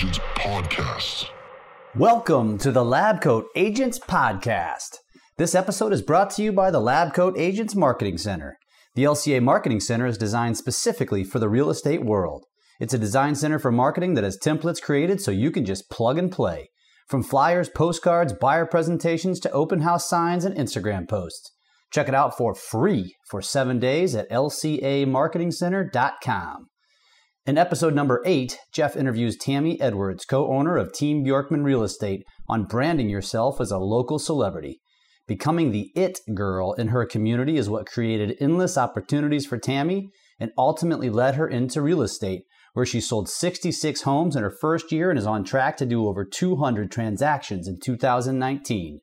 Agents Podcast. Welcome to the Lab Coat Agents Podcast. This episode is brought to you by the Lab Coat Agents Marketing Center. The LCA Marketing Center is designed specifically for the real estate world. It's a design center for marketing that has templates created so you can just plug and play. From flyers, postcards, buyer presentations to open house signs and Instagram posts. Check it out for free for seven days at lcamarketingcenter.com. In episode number eight, Jeff interviews Tammy Edwards, co owner of Team Bjorkman Real Estate, on branding yourself as a local celebrity. Becoming the it girl in her community is what created endless opportunities for Tammy and ultimately led her into real estate, where she sold 66 homes in her first year and is on track to do over 200 transactions in 2019.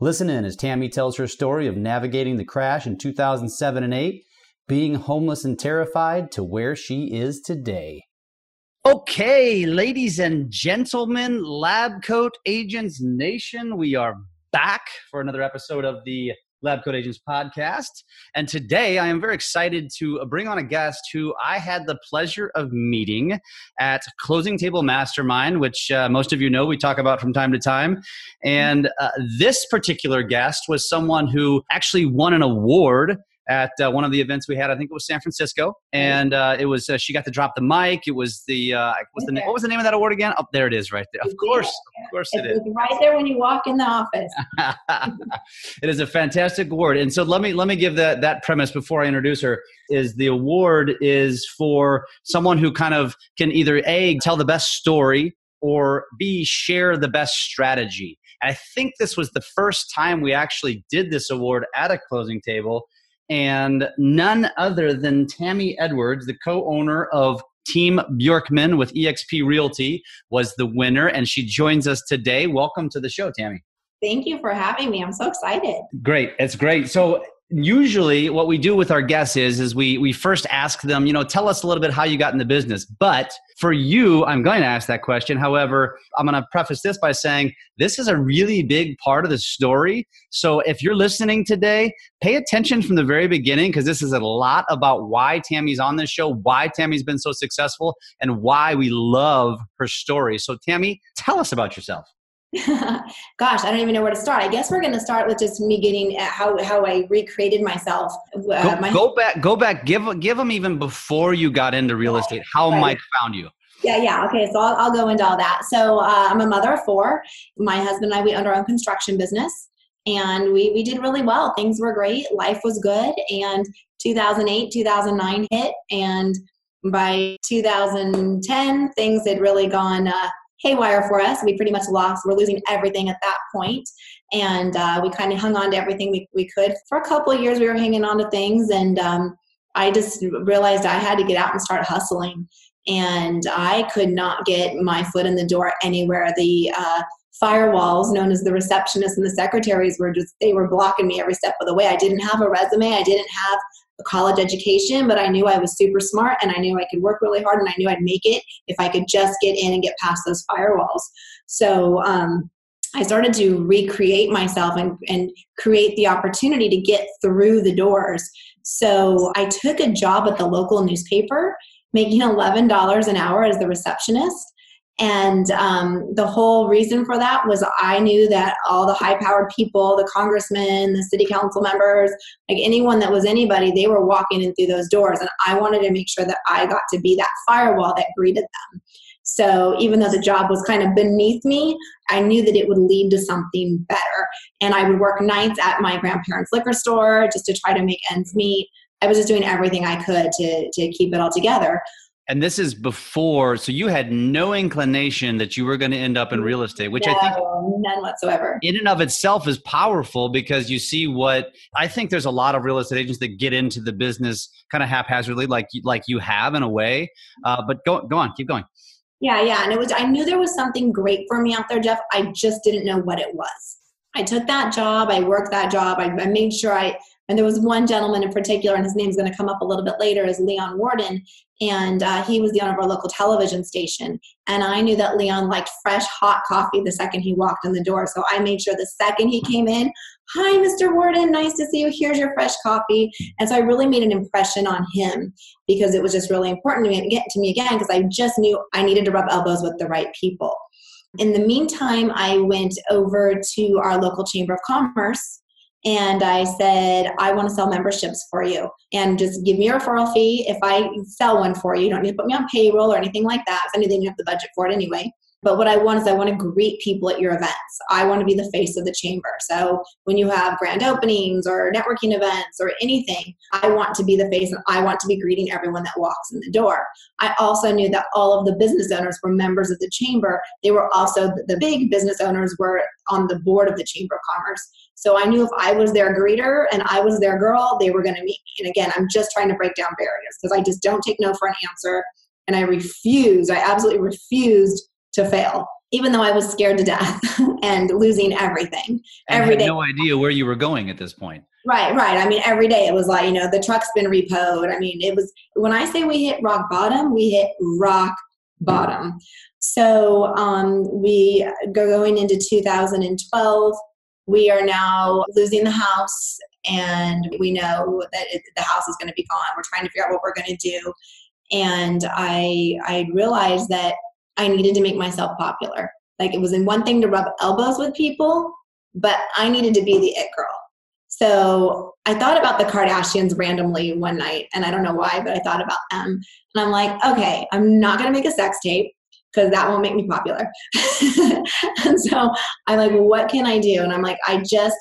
Listen in as Tammy tells her story of navigating the crash in 2007 and 8, being homeless and terrified, to where she is today. Okay, ladies and gentlemen, Lab Coat Agents Nation, we are back for another episode of the Lab Coat Agents podcast. And today I am very excited to bring on a guest who I had the pleasure of meeting at Closing Table Mastermind, which uh, most of you know we talk about from time to time. And uh, this particular guest was someone who actually won an award at uh, one of the events we had. I think it was San Francisco, and uh, it was uh, she got to drop the mic. It was the uh, was the what was the name of that award again? Up oh, there it is, right there. Of course, of course it is. Right there when you walk in the office. it is a fantastic award, and so let me let me give that that premise before I introduce her. Is the award is for someone who kind of can either a tell the best story or b share the best strategy. And I think this was the first time we actually did this award at a closing table and none other than Tammy Edwards, the co-owner of Team Bjorkman with eXp Realty, was the winner, and she joins us today. Welcome to the show, Tammy. Thank you for having me. I'm so excited. Great, it's great. So usually what we do with our guests is is we we first ask them you know tell us a little bit how you got in the business. But for you i'm going to ask that question. However i'm going to preface this by saying this is a really big part of the story. So if you're listening today pay attention from the very beginning because this is a lot about why tammy's on this show why tammy's been so successful and why we love her story. So tammy tell us about yourself Gosh, I don't even know where to start. I guess we're going to start with just me getting how how I recreated myself. Uh, go, my- go, back, go back. Give give them even before you got into real estate. How right. Mike found you. Yeah, yeah. Okay, so I'll, I'll go into all that. So uh, I'm a mother of four. My husband and I we owned our own construction business, and we we did really well. Things were great. Life was good. And 2008, 2009 hit, and by 2010, things had really gone. Uh, haywire for us. We pretty much lost. We're losing everything at that point. And uh, we kind of hung on to everything we, we could. For a couple of years, we were hanging on to things. And um, I just realized I had to get out and start hustling. And I could not get my foot in the door anywhere. The uh, firewalls known as the receptionists and the secretaries were just they were blocking me every step of the way i didn't have a resume i didn't have a college education, but I knew I was super smart and I knew I could work really hard and I knew I'd make it if I could just get in and get past those firewalls. So um, I started to recreate myself and, and create the opportunity to get through the doors. So I took a job at the local newspaper, making $11 an hour as the receptionist. And um, the whole reason for that was I knew that all the high powered people, the congressmen, the city council members, like anyone that was anybody, they were walking in through those doors. And I wanted to make sure that I got to be that firewall that greeted them. So even though the job was kind of beneath me, I knew that it would lead to something better. And I would work nights at my grandparents' liquor store just to try to make ends meet. I was just doing everything I could to, to keep it all together. And this is before, so you had no inclination that you were going to end up in real estate, which no, I think none whatsoever. In and of itself is powerful because you see what I think there's a lot of real estate agents that get into the business kind of haphazardly, like like you have in a way. Uh, but go go on, keep going. Yeah, yeah, and it was. I knew there was something great for me out there, Jeff. I just didn't know what it was. I took that job. I worked that job. I, I made sure I and there was one gentleman in particular, and his name's going to come up a little bit later, is Leon Warden. And uh, he was the owner of our local television station. And I knew that Leon liked fresh, hot coffee the second he walked in the door. So I made sure the second he came in, Hi, Mr. Warden, nice to see you. Here's your fresh coffee. And so I really made an impression on him because it was just really important to me, to me again because I just knew I needed to rub elbows with the right people. In the meantime, I went over to our local Chamber of Commerce and I said, I want to sell memberships for you and just give me a referral fee if I sell one for you. You don't need to put me on payroll or anything like that. I knew they didn't have the budget for it anyway. But what I want is I want to greet people at your events. I want to be the face of the chamber. So when you have grand openings or networking events or anything, I want to be the face and I want to be greeting everyone that walks in the door. I also knew that all of the business owners were members of the chamber. They were also the big business owners were on the board of the Chamber of Commerce. So I knew if I was their greeter and I was their girl, they were going to meet me. And again, I'm just trying to break down barriers because I just don't take no for an answer. And I refused, I absolutely refused to fail, even though I was scared to death and losing everything and every day. No idea where you were going at this point. Right, right. I mean, every day it was like, you know, the truck's been repoed. I mean, it was, when I say we hit rock bottom, we hit rock bottom. So um, we go going into 2012. We are now losing the house, and we know that it, the house is going to be gone. We're trying to figure out what we're going to do, and I I realized that I needed to make myself popular. Like it was in one thing to rub elbows with people, but I needed to be the it girl. So I thought about the Kardashians randomly one night, and I don't know why, but I thought about them. And I'm like, okay, I'm not gonna make a sex tape because that won't make me popular. and so I'm like, what can I do? And I'm like, I just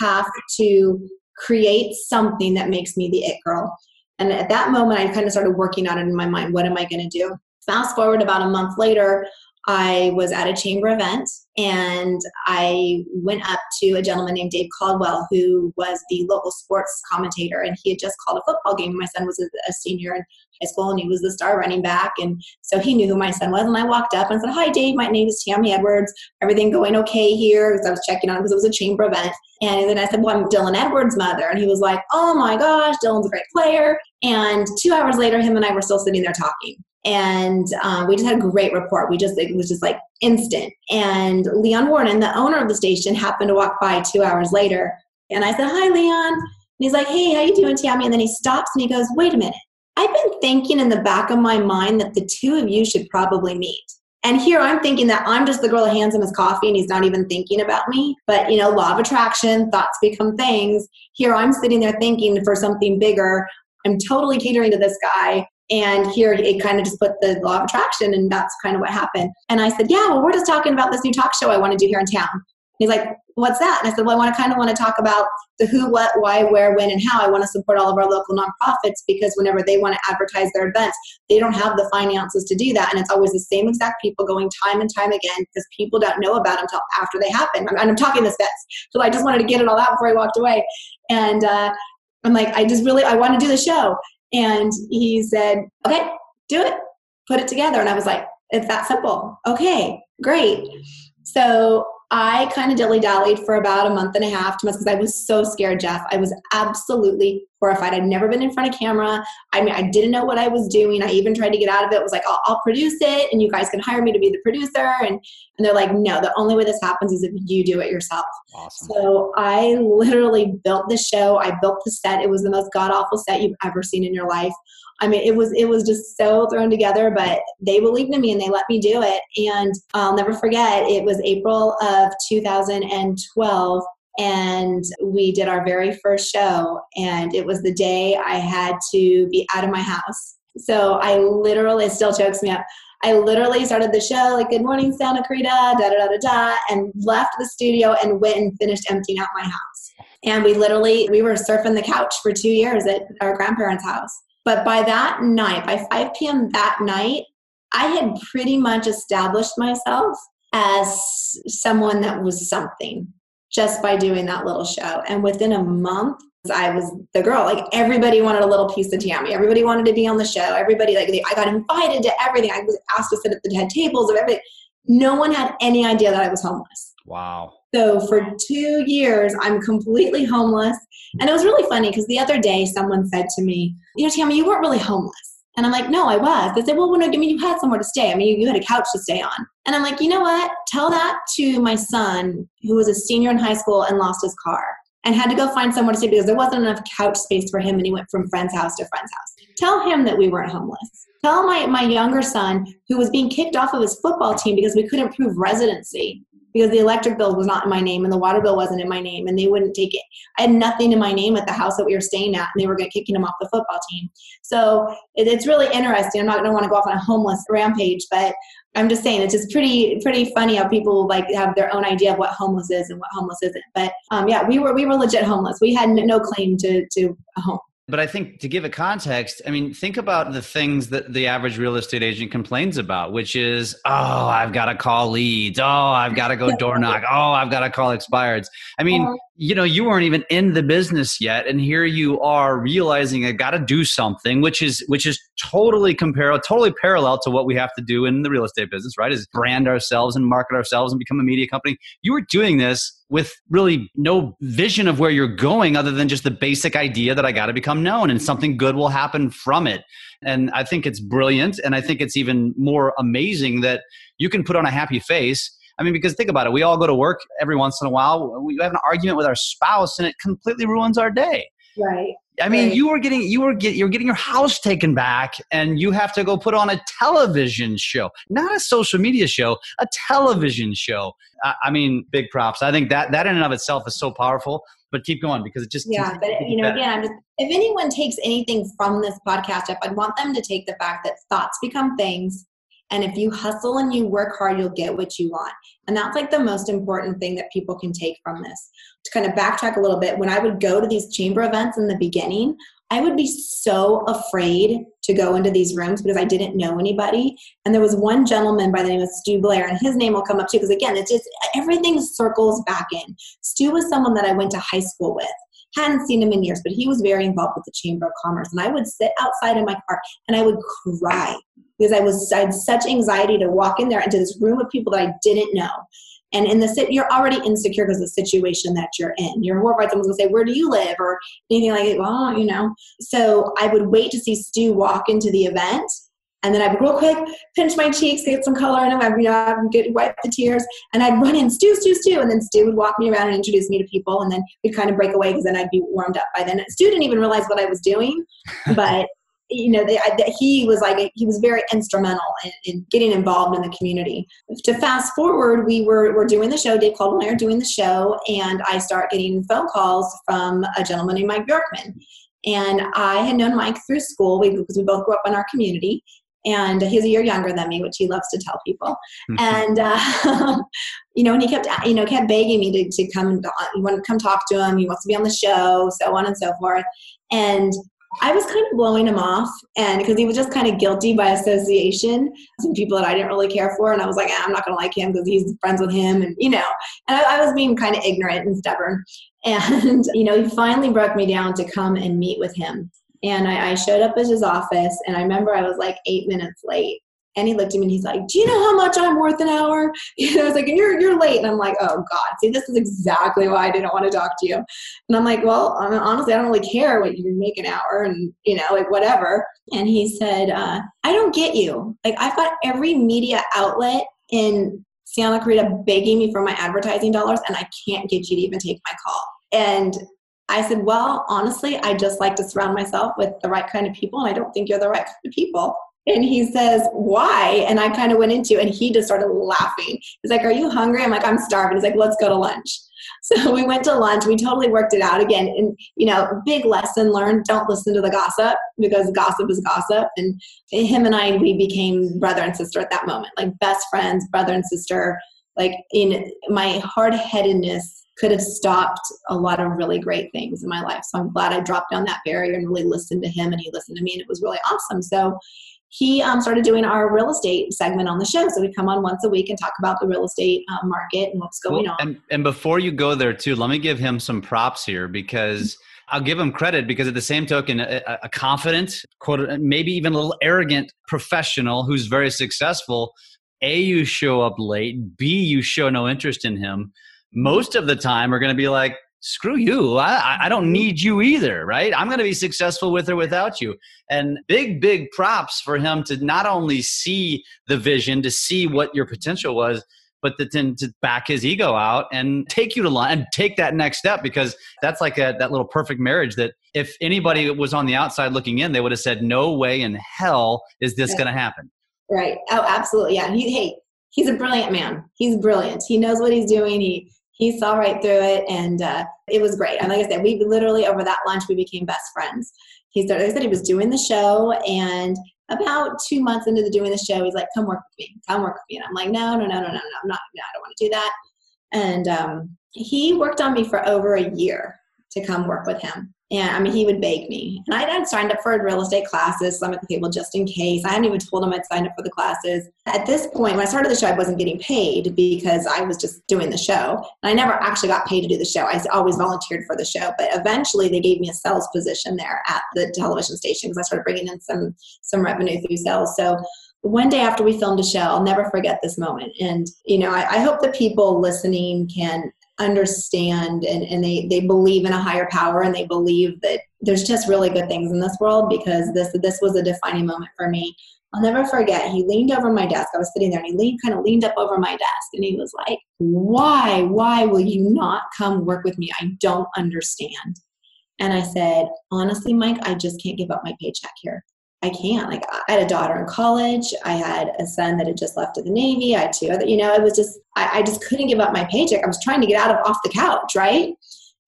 have to create something that makes me the it girl. And at that moment, I kind of started working on it in my mind. What am I going to do? Fast forward about a month later, I was at a chamber event and I went up to a gentleman named Dave Caldwell, who was the local sports commentator, and he had just called a football game. My son was a, senior in high school, and he was the star running back, and so he knew who my son was. And I walked up and said, "Hi, Dave. My name is Tammy Edwards. Everything going okay here?" Because I was checking on because it was a chamber event. And then I said, "Well, I'm Dylan Edwards' mother," and he was like, "Oh my gosh, Dylan's a great player." And two hours later, him and I were still sitting there talking and um, we just had a great report. We just it was just like instant. And Leon Warden, the owner of the station, happened to walk by two hours later, and I said, "Hi, Leon." And he's like, "Hey, how you doing, Tammy?" And then he stops and he goes, "Wait a minute. I've been thinking in the back of my mind that the two of you should probably meet." And here I'm thinking that I'm just the girl that hands him his coffee and he's not even thinking about me. But, you know, law of attraction, thoughts become things. Here I'm sitting there thinking for something bigger. I'm totally catering to this guy. And here it kind of just put the law of attraction, and that's kind of what happened. And I said, Yeah, well, we're just talking about this new talk show I want to do here in town. And he's like, What's that? And I said, Well, I want to kind of want to talk about the who, what, why, where, when, and how. I want to support all of our local nonprofits because whenever they want to advertise their events, they don't have the finances to do that. And it's always the same exact people going time and time again because people don't know about them until after they happen. And I'm talking this fast. So I just wanted to get it all out before I walked away. And uh, I'm like, I just really, I want to do the show. And he said, okay, do it, put it together. And I was like, it's that simple. Okay, great. So I kind of dilly dallied for about a month and a half, two months, because I was so scared, Jeff. I was absolutely horrified. I'd never been in front of camera. I mean, I didn't know what I was doing. I even tried to get out of it. it was like, I'll, I'll, produce it, and you guys can hire me to be the producer. And and they're like, no, the only way this happens is if you do it yourself. Awesome. So I literally built the show. I built the set. It was the most god awful set you've ever seen in your life. I mean, it was it was just so thrown together, but they believed in me and they let me do it. And I'll never forget. It was April of 2012 and we did our very first show and it was the day i had to be out of my house. So i literally it still chokes me up. I literally started the show like good morning Santa Clarita da da da da da and left the studio and went and finished emptying out my house. And we literally we were surfing the couch for two years at our grandparents house. But by that night by 5 p.m that night i had pretty much established myself as someone that was something just by doing that little show. And within a month, I was the girl. Like everybody wanted a little piece of Tammy. Everybody wanted to be on the show. Everybody like I got invited to everything. I was asked to sit at the head tables of everything. No one had any idea that I was homeless. Wow. So for two years, I'm completely homeless. And it was really funny because the other day someone said to me, You know, Tammy, you weren't really homeless. And I'm like, no, I was. They said, well, when, I mean, you had somewhere to stay. I mean, you, you, had a couch to stay on. And I'm like, you know what? Tell that to my son who was a senior in high school and lost his car. and had to go find somewhere to stay because there wasn't enough couch space for him and he went from friend's house to friend's house. Tell him that we weren't homeless. Tell my, my younger son who was being kicked off of his football team because we couldn't prove residency because the electric bill was not in my name and the water bill wasn't in my name and they wouldn't take it. I had nothing in my name at the house that we were staying at and they were going kicking him off the football team. So it, it's really interesting. I'm not going to want to go off on a homeless rampage, but I'm just saying it's just pretty pretty funny how people like have their own idea of what homeless is and what homeless isn't. But um, yeah, we were we were legit homeless. We had no claim to to a home. But I think to give a context, I mean, think about the things that the average real estate agent complains about, which is, oh, I've got to call leads. Oh, I've got to go door knock. Oh, I've got to call expireds. I mean, uh-huh. You know, you weren't even in the business yet, and here you are realizing I got to do something, which is which is totally comparable, totally parallel to what we have to do in the real estate business, right? Is brand ourselves and market ourselves and become a media company. You were doing this with really no vision of where you're going other than just the basic idea that I got to become known and something good will happen from it. And I think it's brilliant. And I think it's even more amazing that you can put on a happy face. I mean, because think about it, we all go to work every once in a while. We have an argument with our spouse and it completely ruins our day. Right. I mean, right. you were getting you were get, you're getting your house taken back, and you have to go put on a television show, not a social media show, a television show. I, I mean, big props. I think that that in and of itself is so powerful. But keep going because it just yeah. But you know, better. again, I'm just if anyone takes anything from this podcast, up, I'd want them to take the fact that thoughts become things, and if you hustle and you work hard, you'll get what you want. And that's like the most important thing that people can take from this. To kind of backtrack a little bit, when I would go to these chamber events in the beginning, I would be so afraid to go into these rooms because I didn't know anybody. And there was one gentleman by the name of Stu Blair, and his name will come up too, because again, it's just everything circles back in. Stu was someone that I went to high school with. Hadn't seen him in years, but he was very involved with the Chamber of Commerce. And I would sit outside in my car and I would cry because I was I had such anxiety to walk in there into this room of people that I didn't know. And in the sit, you're already insecure because of the situation that you're in. You're horrified someone's gonna say, "Where do you live?" or anything like that. Well, you know. So I would wait to see Stu walk into the event, and then I would real quick pinch my cheeks, get some color in them. I, you know, I'd get wipe the tears, and I'd run in, Stu, Stu, Stu, and then Stu would walk me around and introduce me to people, and then we'd kind of break away because then I'd be warmed up by then. Stu didn't even realize what I was doing, but you know, that he was like, he was very instrumental in, in, getting involved in the community. To fast forward, we were, were doing the show, Dave Caldwell and I are doing the show, and I start getting phone calls from a gentleman named Mike Bjorkman. And I had known Mike through school because we both grew up in our community. And he's a year younger than me, which he loves to tell people. Mm-hmm. And uh, you know, and he kept, you know, kept begging me to, to come. You want to come talk to him? He wants to be on the show, so on and so forth. And I was kind of blowing him off, and because he was just kind of guilty by association, some people that I didn't really care for, and I was like, ah, I'm not to like him because he's friends with him, and you know, and I, I was being kind of ignorant and stubborn, and you know, he finally broke me down to come and meet with him, and I, I showed up at his office, and I remember I was like eight minutes late, and he looked at me and he's like, Do you know how much I'm worth an hour? Know, I was like, You're you're late. And I'm like, Oh God, see, this is exactly why I didn't want to talk to you. And I'm like, Well, honestly, I don't really care what you make an hour and you know, like whatever. And he said, uh, I don't get you. Like I've got every media outlet in Santa Clarita begging me for my advertising dollars and I can't get you to even take my call. And I said, Well, honestly, I just like to surround myself with the right kind of people, and I don't think you're the right kind of people. And he says, Why? And I kind of went into and he just started laughing. He's like, Are you hungry? I'm like, I'm starving. He's like, Let's go to lunch. So we went to lunch. We totally worked it out again. And, you know, big lesson learned don't listen to the gossip because gossip is gossip. And him and I, we became brother and sister at that moment, like best friends, brother and sister. Like, in my hard headedness could have stopped a lot of really great things in my life. So I'm glad I dropped down that barrier and really listened to him and he listened to me and it was really awesome. So he um, started doing our real estate segment on the show. So we come on once a week and talk about the real estate uh, market and what's going well, on. And, and before you go there, too, let me give him some props here because. I'll give him credit because at the same token, a, a confident, quote, maybe even a little arrogant professional who's very successful. A, you show up late. B, you show no interest in him. Most of the time, are going to be like, screw you. I, I don't mm-hmm. need you either, right? I'm going to be successful with or without you. And big, big props for him to not only see the vision, to see what your potential was, but then to back his ego out and take you to line and take that next step because that's like a, that little perfect marriage that if anybody was on the outside looking in, they would have said, no way in hell is this going to happen. Right. Oh, absolutely. Yeah. He, hey, he's a brilliant man. He's brilliant. He knows what he's doing. He, he saw right through it and uh, it was great. And like I said, we literally over that lunch, we became best friends. He started, like I said, he was doing the show and about two months into the doing the show, he's like, "Come work with me. Come work with me." And I'm like, "No, no, no, no, no, no. I'm not. No, I don't want to do that." And um, he worked on me for over a year to come work with him. And I mean, he would beg me. And I had signed up for real estate classes, some at the table just in case. I hadn't even told him I'd signed up for the classes. At this point, when I started the show, I wasn't getting paid because I was just doing the show. And I never actually got paid to do the show. I always volunteered for the show. But eventually, they gave me a sales position there at the television station because I started bringing in some some revenue through sales. So one day after we filmed a show, I'll never forget this moment. And, you know, I, I hope the people listening can understand and, and they, they believe in a higher power and they believe that there's just really good things in this world because this this was a defining moment for me. I'll never forget, he leaned over my desk. I was sitting there and he leaned kind of leaned up over my desk and he was like, Why, why will you not come work with me? I don't understand. And I said, Honestly, Mike, I just can't give up my paycheck here. I can't. Like I had a daughter in college. I had a son that had just left the Navy. I had two other, you know, it was just I, I just couldn't give up my paycheck. I was trying to get out of off the couch, right?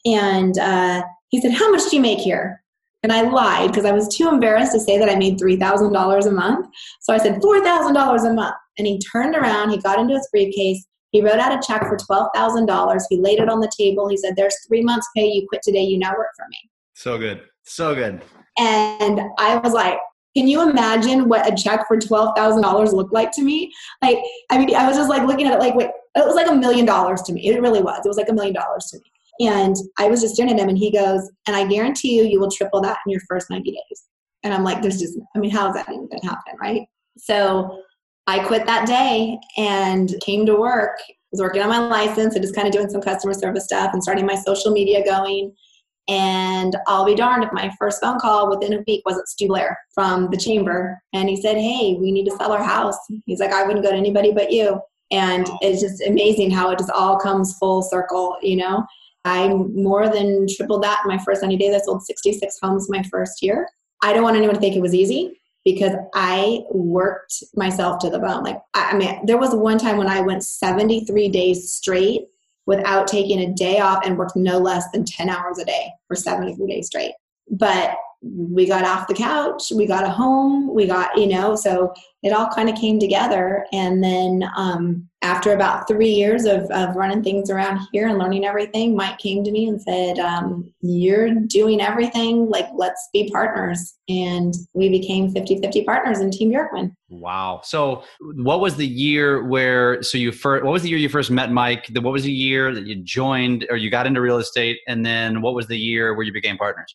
And uh, he said, "How much do you make here?" And I lied because I was too embarrassed to say that I made three thousand dollars a month. So I said four thousand dollars a month. And he turned around. He got into his briefcase. He wrote out a check for twelve thousand dollars. He laid it on the table. He said, "There's three months' pay. You quit today. You now work for me." So good. So good. And I was like, can you imagine what a check for twelve thousand dollars looked like to me? Like, I mean, I was just like looking at it, like, wait, it was like a million dollars to me. It really was. It was like a million dollars to me. And I was just staring at him, and he goes, "And I guarantee you, you will triple that in your first ninety days." And I'm like, "There's just, I mean, how is that even going to happen, right?" So I quit that day and came to work. I was working on my license and just kind of doing some customer service stuff and starting my social media going and I'll be darned if my first phone call within a week wasn't Stu Blair from the chamber. And he said, Hey, we need to sell our house. He's like, I wouldn't go to anybody but you. And it's just amazing how it just all comes full circle, you know. I more than tripled that in my first 90 days. I sold 66 homes my first year. I don't want anyone to think it was easy because I worked myself to the bone. Like, I mean, there was one time when I went 73 days straight without taking a day off and worked no less than 10 hours a day for 73 days straight. But we got off the couch, we got a home, we got, you know, so it all kind of came together. And then um, after about three years of, of running things around here and learning everything, Mike came to me and said, um, You're doing everything, like, let's be partners. And we became 50 50 partners in Team Bjorkman. Wow. So, what was the year where, so you first, what was the year you first met Mike? What was the year that you joined or you got into real estate? And then what was the year where you became partners?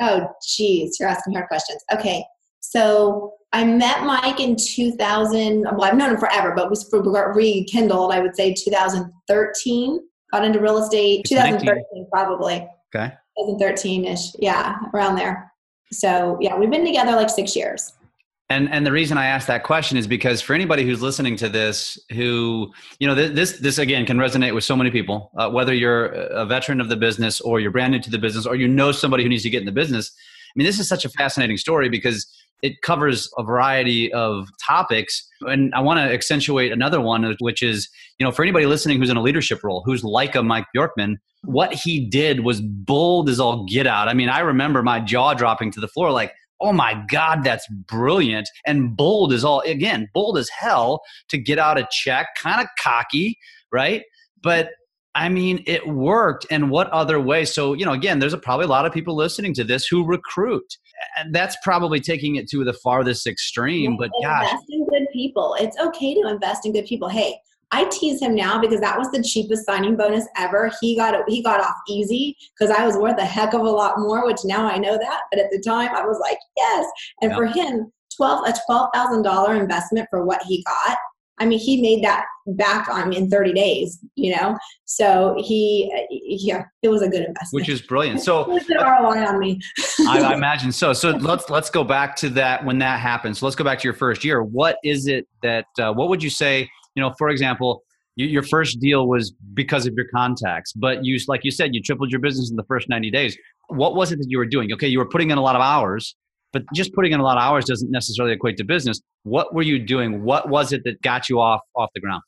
Oh, geez, you're asking hard questions. Okay, so I met Mike in 2000. Well, I've known him forever, but was rekindled. I would say 2013. Got into real estate 2013, probably. Okay. 2013 ish. Yeah, around there. So yeah, we've been together like six years. And and the reason I ask that question is because for anybody who's listening to this, who you know this this again can resonate with so many people, uh, whether you're a veteran of the business or you're brand new to the business or you know somebody who needs to get in the business. I mean, this is such a fascinating story because it covers a variety of topics. And I want to accentuate another one, which is, you know, for anybody listening who's in a leadership role, who's like a Mike Bjorkman, what he did was bold as all get out. I mean, I remember my jaw dropping to the floor, like, oh my God, that's brilliant. And bold is all, again, bold as hell to get out a check, kind of cocky, right? But I mean, it worked. And what other way? So, you know, again, there's a, probably a lot of people listening to this who recruit. And that's probably taking it to the farthest extreme. But gosh. Invest in good people. It's okay to invest in good people. Hey, I tease him now because that was the cheapest signing bonus ever. He got it, he got off easy because I was worth a heck of a lot more, which now I know that. But at the time, I was like, yes. And yeah. for him, twelve a twelve thousand dollar investment for what he got. I mean, he made that back on in 30 days, you know? So he, yeah, it was a good investment. Which is brilliant. So ROI on me. I, I, imagine so. So let's, let's go back to that when that happens. So let's go back to your first year. What is it that, uh, what would you say you know, for example, your first deal was because of your contacts, but you, like you said, you tripled your business in the first 90 days. What was it that you were doing? Okay, you were putting in a lot of hours, but just putting in a lot of hours doesn't necessarily equate to business. What were you doing? What was it that got you off off the ground?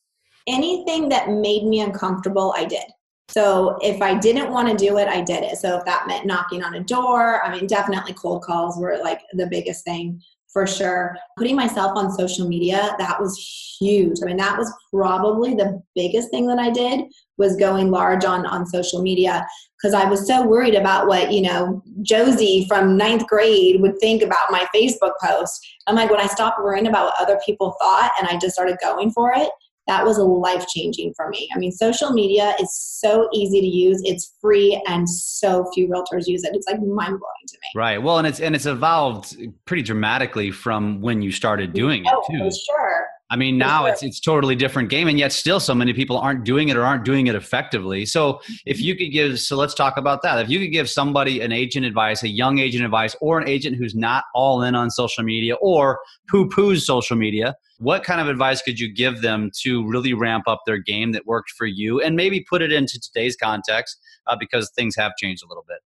Anything that made me uncomfortable, I did. So if I didn't want to do it, I did it. So if that meant knocking on a door, I mean, definitely cold calls were like the biggest thing for sure. Putting myself on social media, that was huge. I mean, that was probably the biggest thing that I did was going large on, on social media because I was so worried about what, you know, Josie from ninth grade would think about my Facebook post. I'm like, when I stopped worrying about what other people thought and I just started going for it, that was life changing for me. I mean, social media is so easy to use. It's free and so few realtors use it. It's like mind blowing to me. Right. Well, and it's and it's evolved pretty dramatically from when you started doing oh, it too. Oh, for sure. I mean, now it's it's totally different game, and yet still so many people aren't doing it or aren't doing it effectively. So, if you could give, so let's talk about that. If you could give somebody an agent advice, a young agent advice, or an agent who's not all in on social media or poo poos social media, what kind of advice could you give them to really ramp up their game that worked for you, and maybe put it into today's context uh, because things have changed a little bit?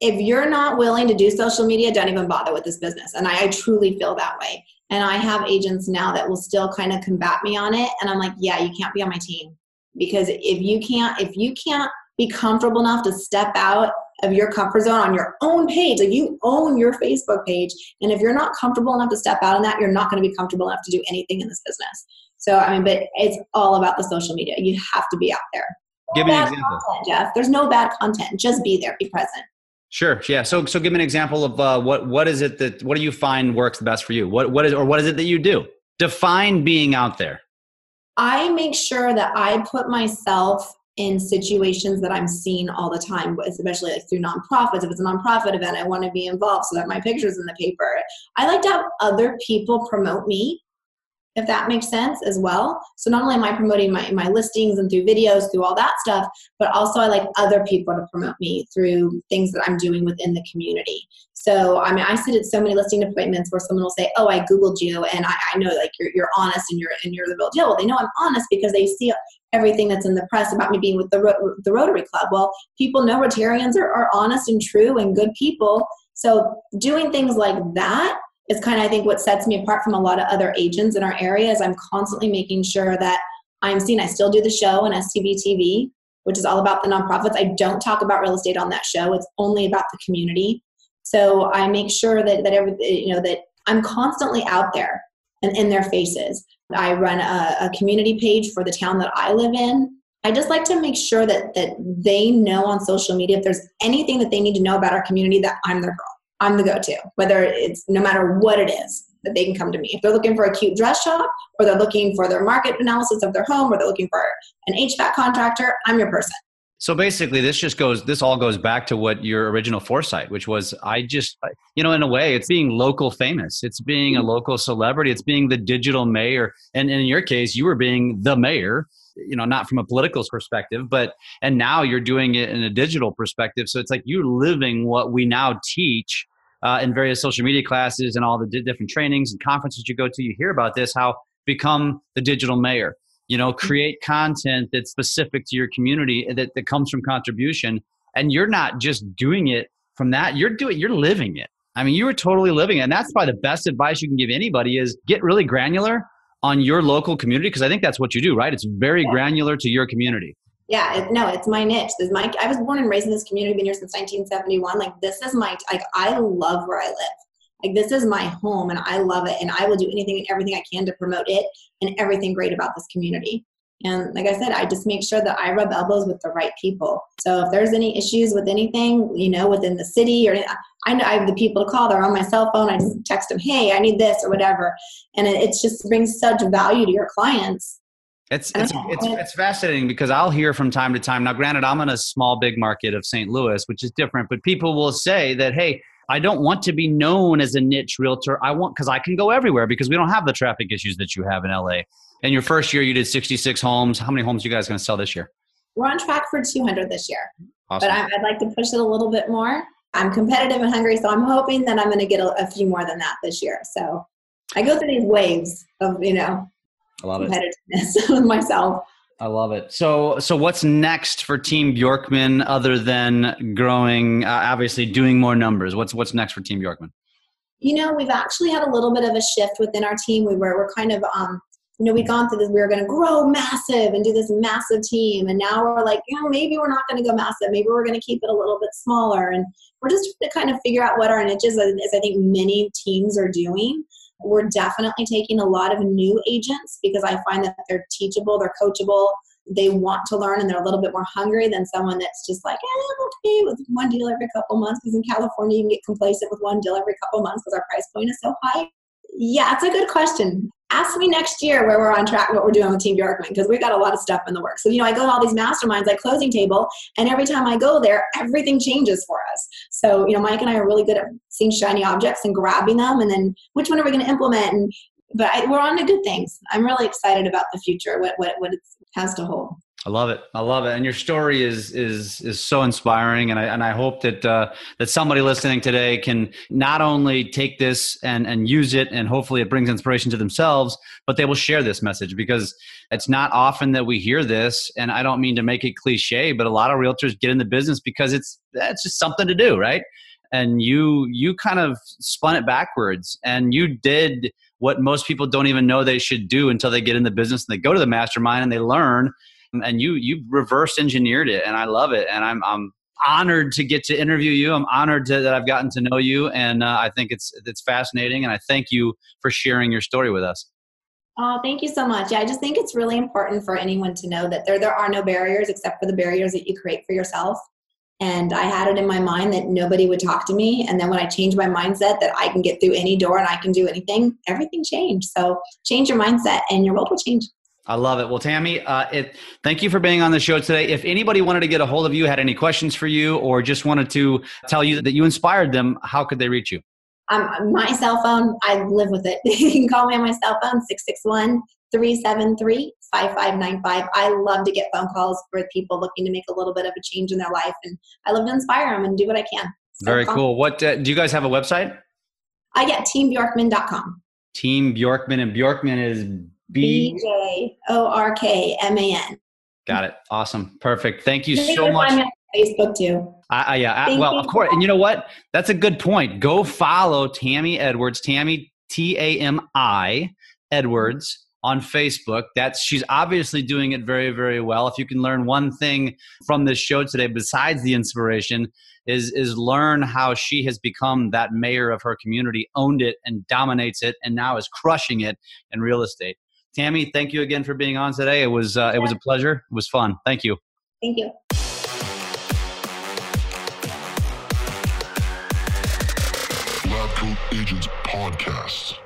If you're not willing to do social media, don't even bother with this business. And I, I truly feel that way and I have agents now that will still kind of combat me on it. And I'm like, yeah, you can't be on my team because if you can't, if you can't be comfortable enough to step out of your comfort zone on your own page, like you own your Facebook page, and if you're not comfortable enough to step out on that, you're not going to be comfortable enough to do anything in this business. So I mean, but it's all about the social media. You have to be out there. Give me an example, content, Jeff. There's no bad content. Just be there. Be present. Sure. Yeah. So, so give me an example of uh, what what is it that what do you find works the best for you? What what is or what is it that you do? Define being out there. I make sure that I put myself in situations that I'm seeing all the time, especially like through nonprofits. If it's a nonprofit event, I want to be involved so that my picture's in the paper. I like to have other people promote me if that makes sense as well. So not only am I promoting my, my listings and through videos, through all that stuff, but also I like other people to promote me through things that I'm doing within the community. So I mean I sit at so many listing appointments where someone will say, Oh, I Googled you and I, I know like you're you're honest and you're and you're the real deal. Well, they know I'm honest because they see everything that's in the press about me being with the, the Rotary Club. Well, people know Rotarians are, are honest and true and good people. So doing things like that is kind of I think what sets me apart from a lot of other agents in our area is I'm constantly making sure that I'm seen. I still do the show on SCV TV, which is all about the nonprofits. I don't talk about real estate on that show. It's only about the community. So I make sure that that every you know that I'm constantly out there and in their faces. I run a, a community page for the town that I live in. I just like to make sure that that they know on social media if there's anything that they need to know about our community that I'm their girl. I'm the go-to, whether it's no matter what it is that they can come to me. If they're looking for a cute dress shop, or they're looking for their market analysis of their home, or they're looking for an HVAC contractor, I'm your person. So basically, this just goes. This all goes back to what your original foresight, which was I just, you know, in a way, it's being local famous. It's being a mm-hmm. local celebrity. It's being the digital mayor. And in your case, you were being the mayor you know not from a political perspective but and now you're doing it in a digital perspective so it's like you're living what we now teach uh, in various social media classes and all the different trainings and conferences you go to, you hear about this how become the digital mayor. You know, mm-hmm. create content that's specific to your community that, that comes from contribution. And you're not just doing it from that, you're doing you're living it. I mean, you are totally living it. And that's probably the best advice you can give anybody is get really granular on your local community because I think that's what you do, right? It's very granular to your community yeah it, no it's my niche. This is my i was born and raised in this community been here since 1971 like this is my like i love where i live. Like this is my home and i love it and i will do anything and everything i can to promote it and everything great about this community. And like i said i just make sure that i rub elbows with the right people. So if there's any issues with anything you know within the city or i know i have the people to call they're on my cell phone i just text them hey i need this or whatever. And it, it's just brings such value to your clients it's oh. it's, it's it's fascinating because I'll hear from time to time. Now, granted, I'm in a small big market of St. Louis, which is different, but people will say that, hey, I don't want to be known as a niche realtor. I want because I can go everywhere because we don't have the traffic issues that you have in LA. And your first year, you did 66 homes. How many homes are you guys going to sell this year? We're on track for 200 this year, awesome. but I'd like to push it a little bit more. I'm competitive and hungry, so I'm hoping that I'm going to get a, a few more than that this year. So I go through these waves of you know I love competitiveness with myself. I love it. So, so what's next for Team Bjorkman other than growing? Uh, obviously, doing more numbers. What's what's next for Team Bjorkman? You know, we've actually had a little bit of a shift within our team. We were we're kind of um, you know, we'd gone through this. We were going to grow massive and do this massive team, and now we're like, you know, maybe we're not going to go massive. Maybe we're going to keep it a little bit smaller, and we're just trying to kind of figure out what our niches, as I think many teams are doing. We're definitely taking a lot of new agents because I find that they're teachable, they're coachable, they want to learn, and they're a little bit more hungry than someone that's just like, eh, I'm okay with one deal every couple months. Because in California, you can get complacent with one deal every couple months because our price point is so high. Yeah, it's a good question. Ask me next year where we're on track, what we're doing with Team Bjorkman, because we've got a lot of stuff in the works. So, you know, I go to all these masterminds like Closing Table, and every time I go there, everything changes for us. So, you know, Mike and I are really good at seeing shiny objects and grabbing them, and then which one are we going to implement? And but I, we're on to good things. I'm really excited about the future, what what what it has to hold. I love it. I love it. And your story is is is so inspiring. And I and I hope that uh, that somebody listening today can not only take this and and use it, and hopefully it brings inspiration to themselves, but they will share this message because it's not often that we hear this. And I don't mean to make it cliche, but a lot of realtors get in the business because it's that's just something to do, right? And you you kind of spun it backwards, and you did what most people don't even know they should do until they get in the business and they go to the mastermind and they learn and you you reverse engineered it and i love it and i'm i'm honored to get to interview you i'm honored to, that i've gotten to know you and uh, i think it's it's fascinating and i thank you for sharing your story with us Oh, thank you so much. Yeah, I just think it's really important for anyone to know that there there are no barriers except for the barriers that you create for yourself. And I had it in my mind that nobody would talk to me. And then when I changed my mindset that I can get through any door and I can do anything, everything changed. So change your mindset and your world will change. I love it. Well, Tammy, uh, it, thank you for being on the show today. If anybody wanted to get a hold of you, had any questions for you, or just wanted to tell you that you inspired them, how could they reach you? Um, my cell phone, I live with it. you can call me on my cell phone, 661 373 5595. I love to get phone calls for people looking to make a little bit of a change in their life, and I love to inspire them and do what I can. So Very cool. What uh, do you guys have a website? I get teambjorkman.com. Team Bjorkman, and Bjorkman is B J O R K M A N. Got it. Awesome. Perfect. Thank you so much. Facebook too. I, yeah. I, well, of course. And you know what? That's a good point. Go follow Tammy Edwards. Tammy T A M I Edwards on Facebook. That's she's obviously doing it very, very well. If you can learn one thing from this show today, besides the inspiration, is is learn how she has become that mayor of her community, owned it and dominates it, and now is crushing it in real estate. Tammy, thank you again for being on today. It was uh, it was a pleasure. It was fun. Thank you. Thank you. Lab Coat Agents Podcast.